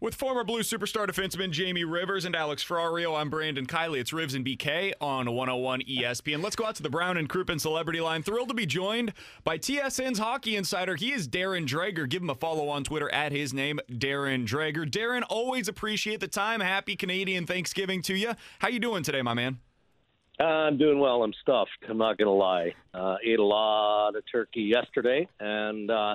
With former Blue superstar defenseman Jamie Rivers and Alex Ferrario, I'm Brandon Kiley. It's Rivs and BK on 101 ESPN. Let's go out to the Brown and Crouppen Celebrity Line. Thrilled to be joined by TSN's hockey insider. He is Darren Dreger. Give him a follow on Twitter at his name, Darren Dreger. Darren, always appreciate the time. Happy Canadian Thanksgiving to you. How you doing today, my man? Uh, I'm doing well. I'm stuffed. I'm not going to lie. Uh, ate a lot of turkey yesterday, and uh,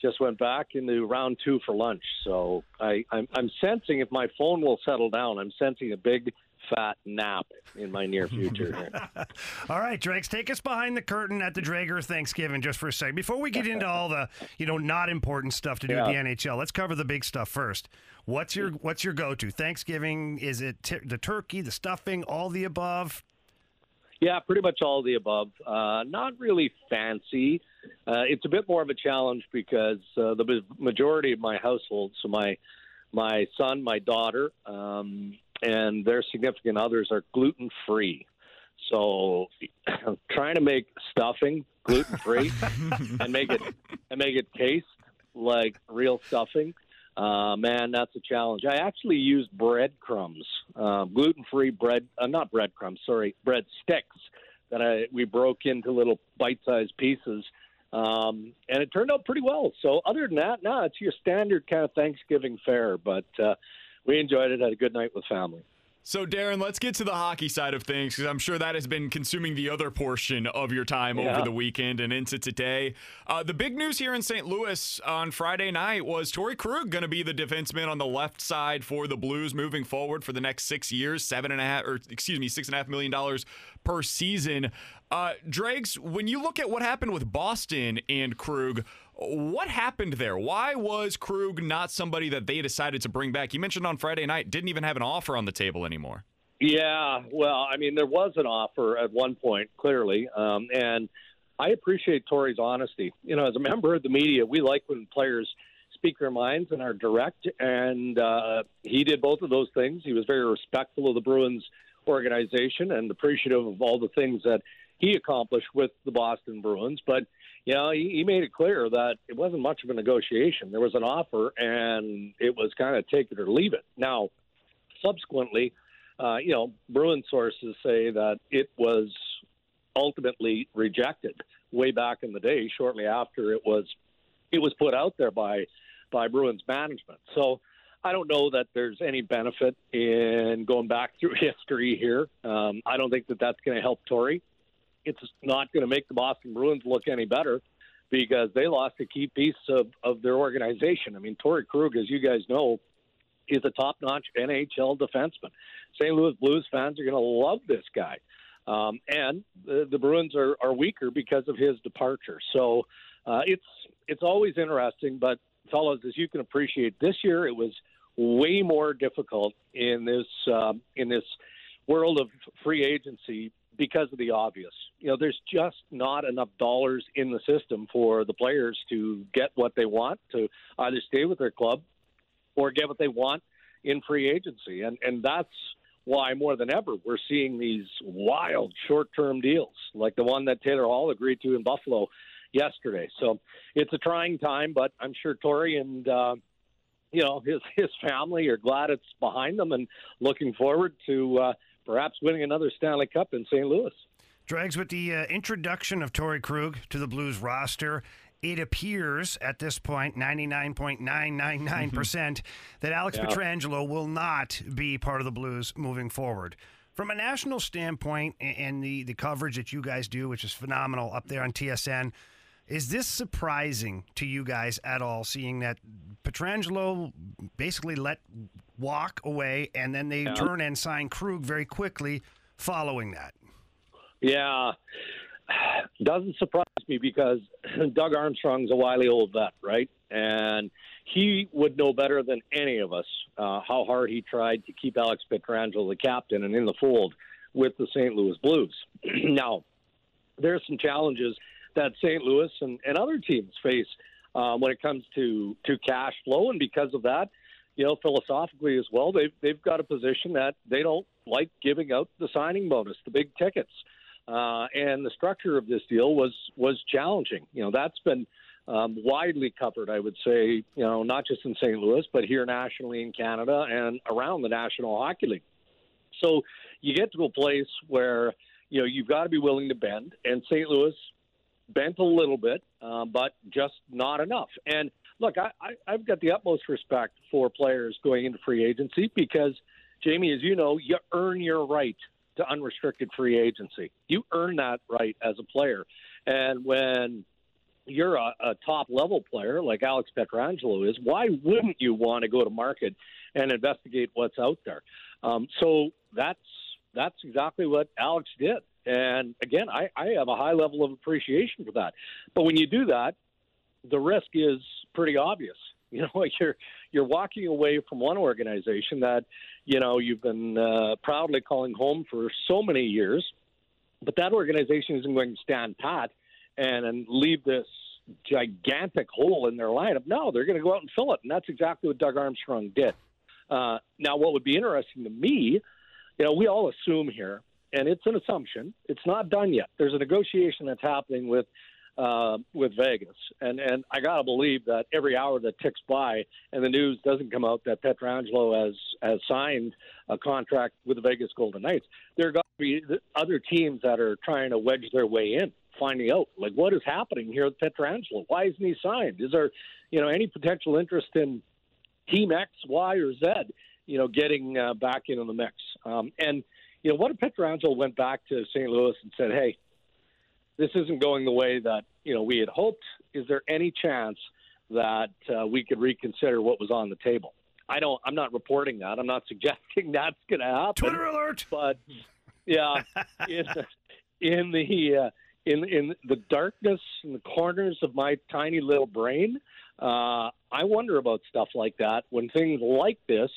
just went back into round two for lunch. So I, I'm, I'm sensing if my phone will settle down, I'm sensing a big fat nap in my near future. all right, Drakes, take us behind the curtain at the Dreger Thanksgiving just for a second. Before we get into all the, you know, not important stuff to do Yeah. with the NHL, let's cover the big stuff first. What's your what's your go-to? Thanksgiving, is it t- the turkey, the stuffing, all the above? Yeah, pretty much all the above. Uh, not really fancy. Uh, it's a bit more of a challenge because uh, the majority of my household, so my my son, my daughter, um, and their significant others are gluten free. So, trying to make stuffing gluten free and make it and make it taste like real stuffing. Uh, man, that's a challenge. I actually used breadcrumbs, uh, gluten-free bread, uh, not breadcrumbs, sorry, bread sticks that I we broke into little bite-sized pieces, um, and it turned out pretty well. So other than that, no, it's your standard kind of Thanksgiving fare, but uh, we enjoyed it. Had a good night with family. So, Darren, let's get to the hockey side of things because I'm sure that has been consuming the other portion of your time Yeah. over the weekend and into today. Uh, the big news here in St. Louis on Friday night was Torey Krug going to be the defenseman on the left side for the Blues moving forward for the next six years, seven and a half, or excuse me, six and a half million dollars per season. Uh, Dregs, when you look at what happened with Boston and Krug, what happened there? Why was Krug not somebody that they decided to bring back? You mentioned on Friday night didn't even have an offer on the table anymore. Yeah, well, I mean, there was an offer at one point, clearly, um, and I appreciate Torey's honesty. You know, as a member of the media, we like when players speak their minds and are direct, and uh, he did both of those things. He was very respectful of the Bruins organization and appreciative of all the things that he accomplished with the Boston Bruins, but you know, he, he made it clear that it wasn't much of a negotiation. There was an offer, and it was kind of take it or leave it. Now, subsequently, uh, you know, Bruin sources say that it was ultimately rejected way back in the day, shortly after it was it was put out there by by Bruins management. So I don't know that there's any benefit in going back through history here. Um, I don't think that that's going to help Torey. It's not going to make the Boston Bruins look any better because they lost a key piece of, of their organization. I mean, Torey Krug, as you guys know, is a top-notch NHL defenseman. St. Louis Blues fans are going to love this guy, um, and the, the Bruins are, are weaker because of his departure. So uh, it's it's always interesting, but fellas, as you can appreciate, this year it was way more difficult in this um, in this world of free agency because of the obvious. You know, there's just not enough dollars in the system for the players to get what they want to either stay with their club or get what they want in free agency. And and that's why more than ever we're seeing these wild short-term deals like the one that Taylor Hall agreed to in Buffalo yesterday. So it's a trying time, but I'm sure Torey and uh, you know his his family are glad it's behind them and looking forward to uh, perhaps winning another Stanley Cup in St. Louis. Drags with the uh, introduction of Torey Krug to the Blues roster. it appears at this point, 99.999%, that Alex Yeah. Pietrangelo will not be part of the Blues moving forward. From a national standpoint and the, the coverage that you guys do, which is phenomenal up there on TSN, is this surprising to you guys at all, seeing that Pietrangelo basically let walk away and then they turn and sign Krug very quickly following that? Yeah, doesn't surprise me because Doug Armstrong's a wily old vet, right? And he would know better than any of us uh, how hard he tried to keep Alex Pietrangelo the captain and in the fold with the St. Louis Blues. now, there's some challenges that St. Louis and, and other teams face uh, when it comes to to cash flow, and because of that, you know, philosophically as well, they've they've got a position that they don't like giving out the signing bonus, the big tickets, uh, and the structure of this deal was was challenging. You know, that's been um, widely covered, I would say, you know, not just in St. Louis, but here nationally in Canada and around the National Hockey League. So you get to a place where you know you've got to be willing to bend, and St. Louis bent a little bit, uh, but just not enough. And look, I, I, I've got the utmost respect for players going into free agency because, Jamie, as you know, you earn your right to unrestricted free agency. You earn that right as a player. And when you're a, a top level player like Alex Pietrangelo is, why wouldn't you want to go to market and investigate what's out there? Um, so that's that's exactly what Alex did. And again, I, I have a high level of appreciation for that. But when you do that, the risk is pretty obvious. You know, you're you're walking away from one organization that you know you've been uh, proudly calling home for so many years, but that organization isn't going to stand pat and, and leave this gigantic hole in their lineup. No, they're going to go out and fill it, and that's exactly what Doug Armstrong did. Uh, now, what would be interesting to me, you know, we all assume here, and it's an assumption. It's not done yet. There's a negotiation that's happening with uh, with Vegas, and and I gotta believe that every hour that ticks by and the news doesn't come out that Pietrangelo has has signed a contract with the Vegas Golden Knights, there got to be other teams that are trying to wedge their way in, finding out like what is happening here with Pietrangelo. Why isn't he signed? Is there, you know, any potential interest in Team X, Y, or Z? You know, getting uh, back into the mix. Um, and you know, what if Pietrangelo went back to St. Louis and said, "Hey, this isn't going the way that you know we had hoped. Is there any chance that uh, we could reconsider what was on the table?" I don't. I'm not reporting that. I'm not suggesting that's going to happen. Twitter alert! But yeah, in the in the uh, in in the darkness in the corners of my tiny little brain, uh, I wonder about stuff like that when things like this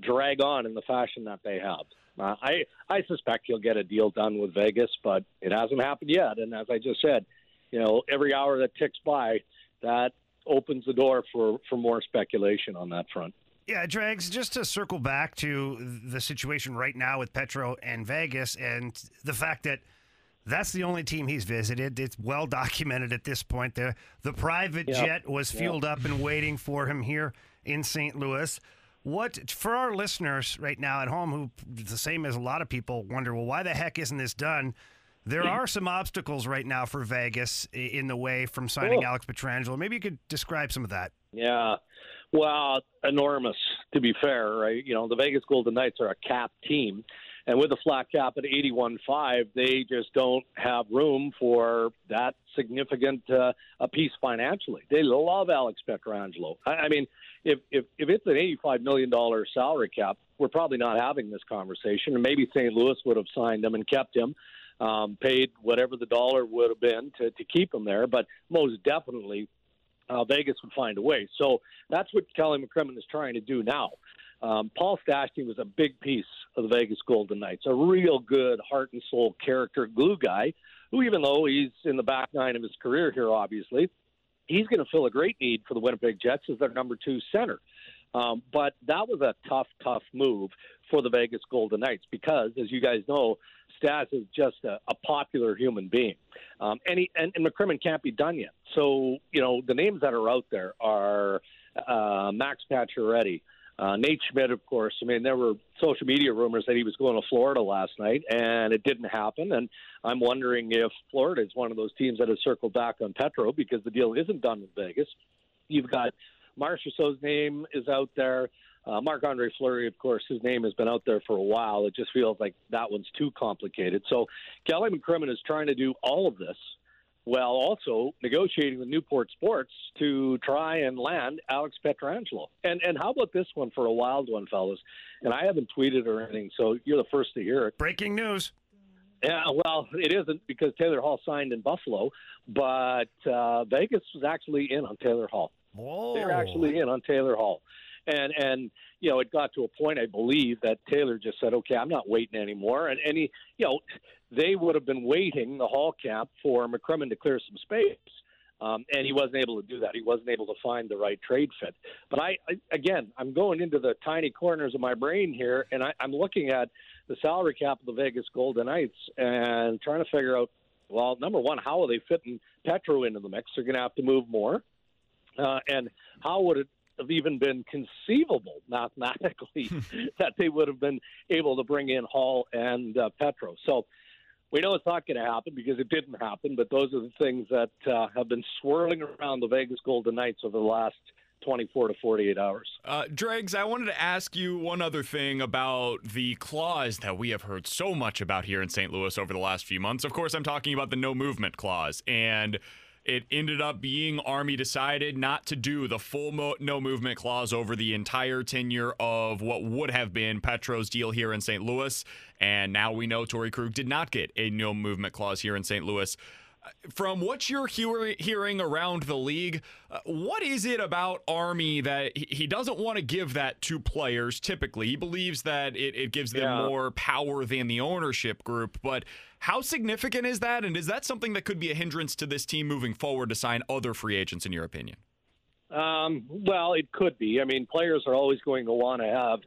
drag on in the fashion that they have. Uh, I I suspect he'll get a deal done with Vegas, but it hasn't happened yet. And as I just said, you know, every hour that ticks by, that opens the door for for more speculation on that front. Yeah, Drags, just to circle back to the situation right now with Petro and Vegas and the fact that that's the only team he's visited. It's well documented at this point. The, the private Yep. jet was fueled up and waiting for him here in St. Louis. What, for our listeners right now at home, who the same as a lot of people wonder, well, why the heck isn't this done? There mm-hmm. are some obstacles right now for Vegas in the way from signing Cool. Alex Pietrangelo. Maybe you could describe some of that. Yeah. Well, enormous, to be fair, right? You know, the Vegas Golden Knights are a cap team. And with a flat cap at 81.5, they just don't have room for that significant uh, a piece financially. They love Alex Pietrangelo. I, I mean, if, if if it's an $85 million salary cap, we're probably not having this conversation. And maybe St. Louis would have signed him and kept him, um, paid whatever the dollar would have been to, to keep him there. But most definitely, uh, Vegas would find a way. So that's what Kelly McCrimmon is trying to do now. Um, Paul Stastny was a big piece of the Vegas Golden Knights, a real good heart and soul character glue guy who, even though he's in the back nine of his career here, obviously, he's going to fill a great need for the Winnipeg Jets as their number two center. Um, but that was a tough, tough move for the Vegas Golden Knights because, as you guys know, Stas is just a, a popular human being. Um, and, he, and, and McCrimmon can't be done yet. So, you know, the names that are out there are uh, Max Pacioretty, Uh, Nate Schmidt, of course. I mean, there were social media rumors that he was going to Florida last night, and it didn't happen. And I'm wondering if Florida is one of those teams that has circled back on Petro because the deal isn't done in Vegas. You've got Marchessault's name is out there. Uh, Marc Andre Fleury, of course, his name has been out there for a while. It just feels like that one's too complicated. So Kelly McCrimmon is trying to do all of this while also negotiating with Newport Sports to try and land Alex Pietrangelo. And and how about this one for a wild one, fellas? And I haven't tweeted or anything, so you're the first to hear it. Breaking news. Yeah, well, it isn't because Taylor Hall signed in Buffalo, but uh, Vegas was actually in on Taylor Hall. Whoa. They're actually in on Taylor Hall. And and you know, it got to a point I believe that Taylor just said, "Okay, I'm not waiting anymore." And any you know, they would have been waiting the Hall cap for McCrimmon to clear some space. Um, and he wasn't able to do that. He wasn't able to find the right trade fit. But I, I again, I'm going into the tiny corners of my brain here, and I, I'm looking at the salary cap of the Vegas Golden Knights and trying to figure out, well, number one, how are they fitting Petro into the mix? They're going to have to move more, uh, and how would it have even been conceivable mathematically that they would have been able to bring in Hall and uh, Petro? So we know it's not going to happen because it didn't happen, but those are the things that uh, have been swirling around the Vegas Golden Knights over the last 24 to 48 hours. Uh, Dregs, I wanted to ask you one other thing about the clause that we have heard so much about here in St. Louis over the last few months. Of course, I'm talking about the no movement clause. And it ended up being Army decided not to do the full mo- no movement clause over the entire tenure of what would have been Petro's deal here in St. Louis. And now we know Torey Krug did not get a no movement clause here in St. Louis. From what you're hear- hearing around the league, uh, what is it about Army that he doesn't want to give that to players typically? He believes that it, it gives them Yeah. more power than the ownership group. But how significant is that? And is that something that could be a hindrance to this team moving forward to sign other free agents, in your opinion? Um, well, it could be. I mean, players are always going to want to have,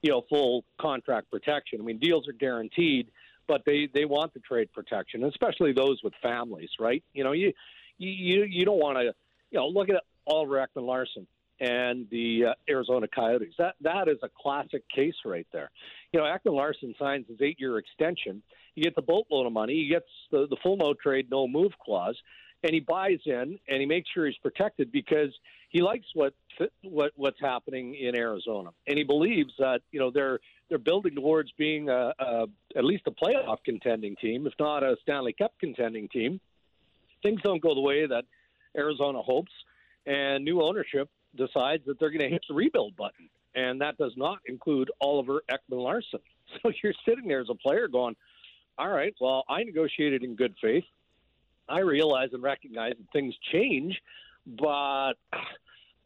you know, full contract protection. I mean, deals are guaranteed, but they they want the trade protection, especially those with families, right? You know, you you you don't want to, you know, look at Oliver Ekman-Larsson and the uh, Arizona Coyotes. That that is a classic case right there. You know, Ekman-Larsson signs his eight-year extension. He gets a boatload of money. He gets the, the full no trade, no move clause, and he buys in and he makes sure he's protected because he likes what what what's happening in Arizona, and he believes that you know they're they're building towards being a, a, at least a playoff contending team, if not a Stanley Cup contending team. Things don't go the way that Arizona hopes, and new ownership decides that they're going to hit the rebuild button, and that does not include Oliver Ekman-Larsson. So you're sitting there as a player going, "All right, well, I negotiated in good faith. I realize and recognize that things change, but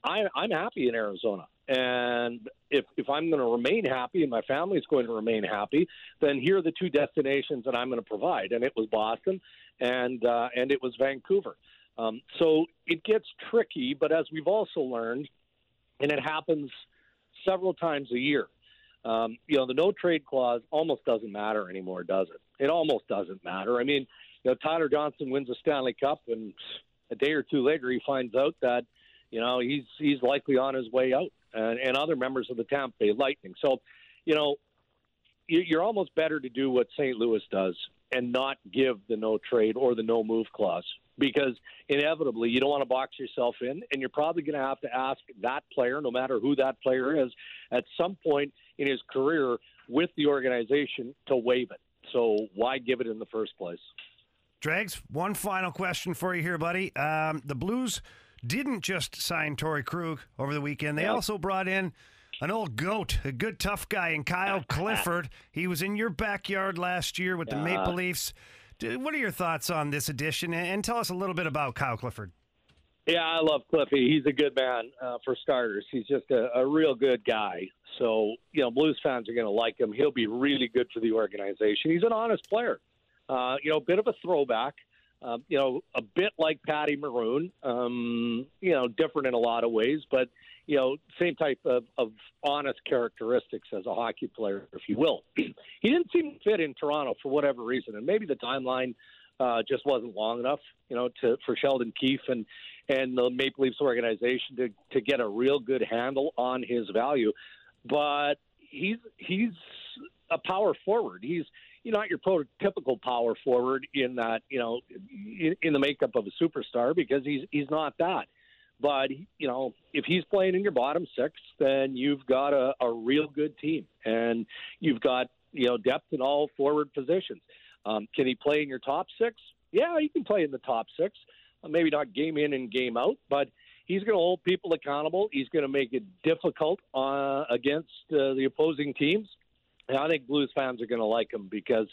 I, I'm happy in Arizona." And if if I'm going to remain happy and my family is going to remain happy, then here are the two destinations that I'm going to provide. And it was Boston, and uh, and it was Vancouver. Um, so it gets tricky, but as we've also learned, and it happens several times a year. Um, you know, the no trade clause almost doesn't matter anymore, does it? It almost doesn't matter. I mean, you know, Tyler Johnson wins a Stanley Cup, and a day or two later, he finds out that you know he's he's likely on his way out, and, and other members of the Tampa Bay Lightning. So, you know, you- you're almost better to do what St. Louis does and not give the no trade or the no move clause because inevitably you don't want to box yourself in, and you're probably going to have to ask that player, no matter who that player is, at some point in his career with the organization to waive it. So why give it in the first place? Dregs, one final question for you here, buddy. Um, the Blues didn't just sign Torey Krug over the weekend. They Yeah. also brought in an old goat, a good tough guy, and Kyle Clifford. He was in your backyard last year with the Maple Leafs. What are your thoughts on this addition? And and tell us a little bit about Kyle Clifford. Yeah, I love Cliffy. He's a good man uh, for starters. He's just a, a real good guy. So, you know, Blues fans are going to like him. He'll be really good for the organization. He's an honest player. Uh, you know, a bit of a throwback. Um, you know, a bit like Patty Maroon. Um, you know, different in a lot of ways, but you know, same type of, of honest characteristics as a hockey player, if you will. he didn't seem fit in Toronto for whatever reason, and maybe the timeline uh, just wasn't long enough, you know, to for Sheldon Keefe and and the Maple Leafs organization to to get a real good handle on his value. but he's he's a power forward. He's you know, not your prototypical power forward in that you know in, in the makeup of a superstar because he's he's not that. But you know, if he's playing in your bottom six, then you've got a, a real good team, and you've got you know depth in all forward positions. Um, can he play in your top six? Yeah, he can play in the top six. Uh, maybe not game in and game out, but he's going to hold people accountable. He's going to make it difficult uh, against uh, the opposing teams. And I think Blues fans are going to like him because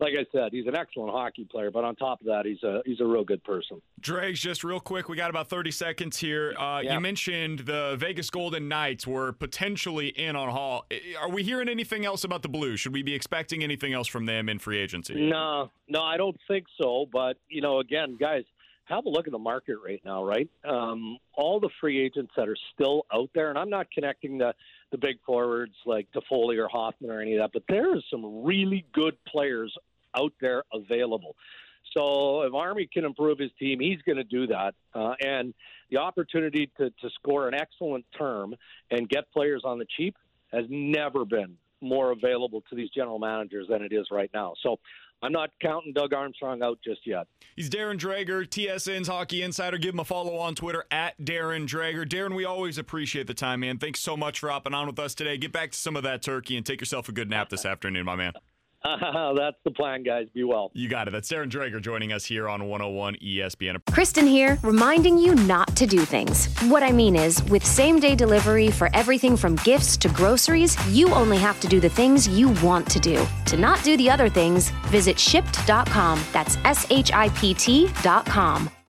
like I said, he's an excellent hockey player, but on top of that, he's a he's a real good person. Dregs, just real quick, we got about 30 seconds here. Uh, yeah. You mentioned the Vegas Golden Knights were potentially in on Hall. Are we hearing anything else about the Blues? Should we be expecting anything else from them in free agency? No, no, I don't think so. But you know, again, guys, have a look at the market right now, right? Um, all the free agents that are still out there, and I'm not connecting the the big forwards like Toffoli or Hoffman or any of that, but there are some really good players out there available. So if Army can improve his team, he's going to do that. Uh, and the opportunity to, to score an excellent term and get players on the cheap has never been more available to these general managers than it is right now. So I'm not counting Doug Armstrong out just yet. He's Darren Dreger, TSN's Hockey Insider. Give him a follow on Twitter at Darren Dreger. Darren, we always appreciate the time, man. Thanks so much for hopping on with us today. Get back to some of that turkey and take yourself a good nap this afternoon, my man. Uh, that's the plan, guys. Be well. You got it. That's Darren Dreger joining us here on 101 ESPN. Kristen here, reminding you not to do things. What I mean is, with same day delivery for everything from gifts to groceries, you only have to do the things you want to do. To not do the other things, visit shipt.com. That's S H I P T.com.